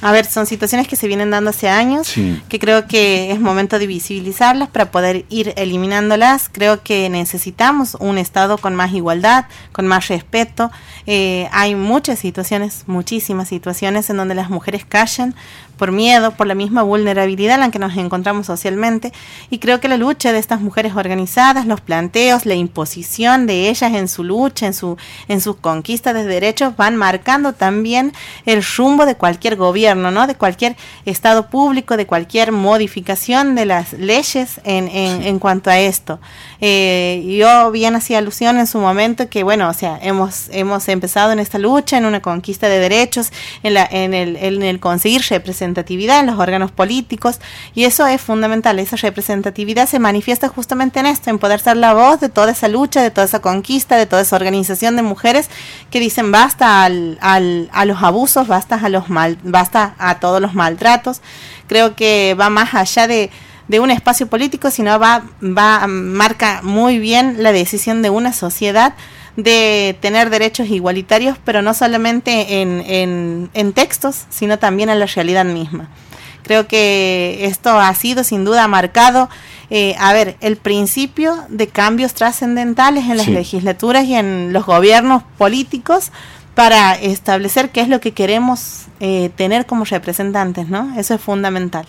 A ver, son situaciones que se vienen dando hace años, que creo que es momento de visibilizarlas para poder ir eliminándolas. Creo que necesitamos un Estado con más igualdad, con más respeto. Eh, hay muchas situaciones, muchísimas situaciones en donde las mujeres callan por miedo, por la misma vulnerabilidad en la que nos encontramos socialmente. Y creo que la lucha de estas mujeres organizadas, los planteos, la imposición de ellas en su lucha, en, su, en sus conquistas de derechos, van marcando también el rumbo de cualquier gobierno, ¿no? de cualquier Estado público, de cualquier modificación de las leyes en, en, cuanto a esto. Eh, yo bien hacía alusión en su momento que, bueno, o sea, hemos, hemos empezado en esta lucha, en una conquista de derechos, en, la, en, el, en el conseguir representatividad en los órganos políticos y eso es fundamental, esa representatividad se manifiesta justamente en esto, en poder ser la voz de toda esa lucha, de toda esa conquista, de toda esa organización de mujeres que dicen basta al, al, a los abusos, basta a los mal, basta a todos los maltratos. Creo que va más allá de, de un espacio político, sino va, va, marca muy bien la decisión de una sociedad de tener derechos igualitarios, pero no solamente en, en, textos, sino también en la realidad misma. Creo que esto ha sido sin duda marcado, eh, a ver, el principio de cambios trascendentales en las legislaturas y en los gobiernos políticos para establecer qué es lo que queremos eh, tener como representantes, ¿no? Eso es fundamental.